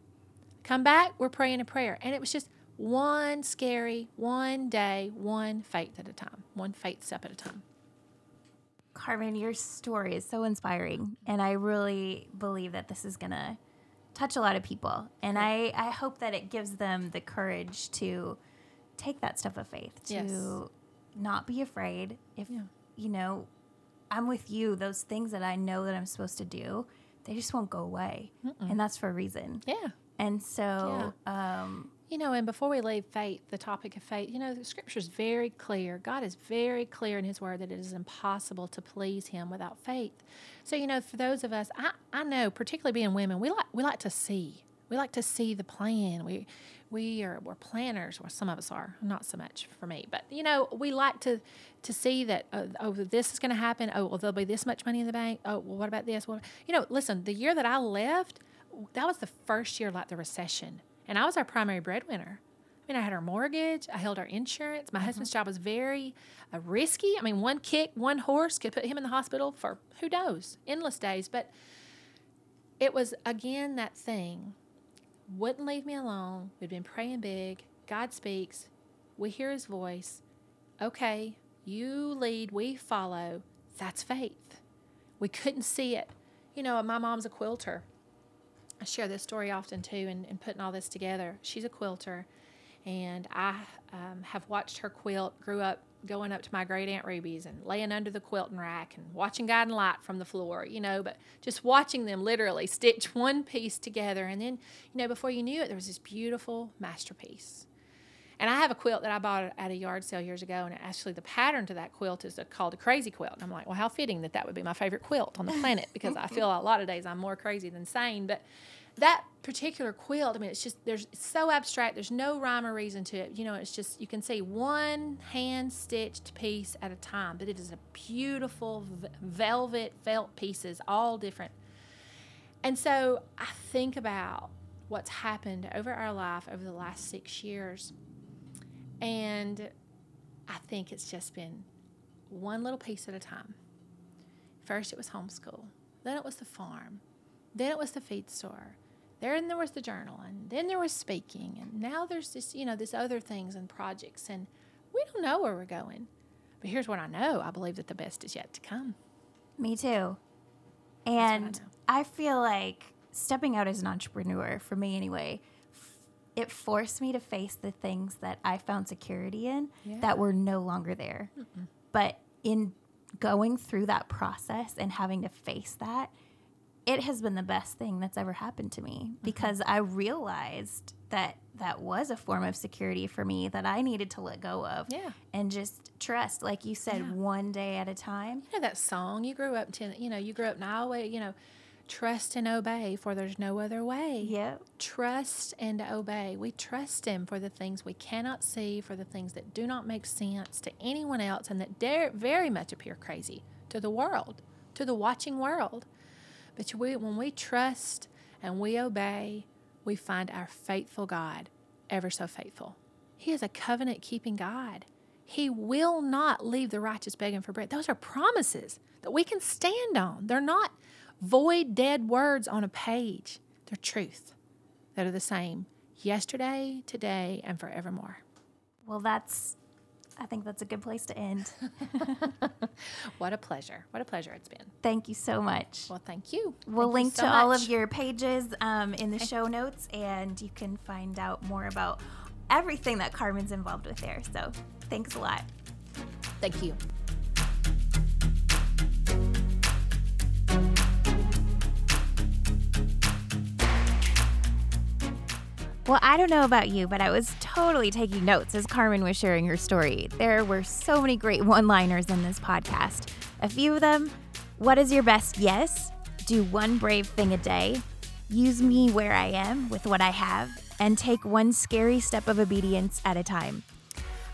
Come back, we're praying a prayer. And it was just one scary, one day, one faith at a time, one faith step at a time. Karmen, your story is so inspiring. And I really believe that this is going to touch a lot of people. And I, I hope that it gives them the courage to take that step of faith, to yes. not be afraid. If, yeah. you know, I'm with you, those things that I know that I'm supposed to do, they just won't go away. Mm-mm. And that's for a reason. Yeah. And so, yeah. um, you know, and before we leave faith, the topic of faith, you know, the scripture is very clear. God is very clear in his word that it is impossible to please him without faith. So, you know, for those of us, I, I know, particularly being women, we like we like to see. We like to see the plan. We we are we're planners, or some of us are, not so much for me, but you know, we like to to see that uh, oh this is going to happen. Oh, well, there'll be this much money in the bank. Oh, well, what about this? Well, you know, listen, the year that I left, that was the first year like the recession and I was our primary breadwinner. I mean, I had our mortgage, I held our insurance. My mm-hmm. husband's job was very uh, risky. I mean, one kick, one horse could put him in the hospital for who knows, endless days. But it was, again, that thing wouldn't leave me alone. We'd been praying big. God speaks. We hear his voice. Okay, you lead, we follow. That's faith. We couldn't see it. You know, my mom's a quilter. I share this story often too, and, and putting all this together. She's a quilter, and I um, have watched her quilt. Grew up going up to my great aunt Ruby's and laying under the quilting rack and watching Guiding Light from the floor, you know, but just watching them literally stitch one piece together. And then, you know, before you knew it, there was this beautiful masterpiece. And I have a quilt that I bought at a yard sale years ago, and actually the pattern to that quilt is called a crazy quilt. And I'm like, well, how fitting that that would be my favorite quilt on the planet because I feel a lot of days I'm more crazy than sane. But that particular quilt, I mean, it's just there's it's so abstract. There's no rhyme or reason to it. You know, it's just you can see one hand stitched piece at a time, but it is a beautiful velvet felt pieces, all different. And so I think about what's happened over our life over the last six years, and I think it's just been one little piece at a time. First, it was homeschool. Then it was the farm. Then it was the feed store then there was the journal and then there was speaking and now there's this you know this other things and projects and we don't know where we're going. But here's what i know. I believe that the best is yet to come. Me too. And I, I, feel like stepping out as an entrepreneur for me anyway it forced me to face the things that i found security in yeah. that were no longer there. Mm-mm. but in going through that process and having to face that it has been the best thing that's ever happened to me mm-hmm. because I realized that that was a form of security for me that I needed to let go of. Yeah. And just trust, like you said, Yeah. one day at a time. You know that song you grew up to, you know, you grew up now, you know, trust and obey, for there's no other way. Yep. Trust and obey. We trust Him for the things we cannot see, for the things that do not make sense to anyone else, and that dare very much appear crazy to the world, to the watching world. But we, when we trust and we obey, we find our faithful God ever so faithful. He is a covenant keeping God. He will not leave the righteous begging for bread. Those are promises that we can stand on. They're not void, dead words on a page, they're truth that are the same yesterday, today, and forevermore. Well, that's, I think that's a good place to end. What a pleasure. What a pleasure it's been. Thank you so much. Well, thank you. We'll Thank you link so to all of your pages um, in the show notes, and you can find out more about everything that Karmen's involved with there. So thanks a lot. Thank you. Well, I don't know about you, but I was totally taking notes as Karmen was sharing her story. There were so many great one liners in this podcast. A few of them What is your best yes? Do one brave thing a day. Use me where I am with what I have, and take one scary step of obedience at a time.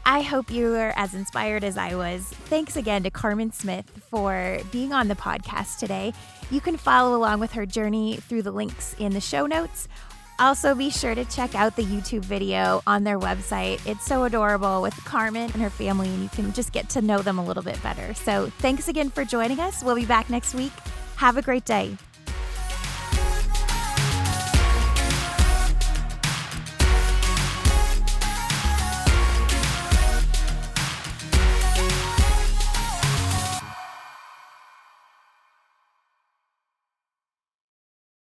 I hope you are as inspired as I was. Thanks again to Karmen Smith for being on the podcast today. You can follow along with her journey through the links in the show notes. Also, be sure to check out the YouTube video on their website. It's so adorable with Karmen and her family, and you can just get to know them a little bit better. So, thanks again for joining us. We'll be back next week. Have a great day.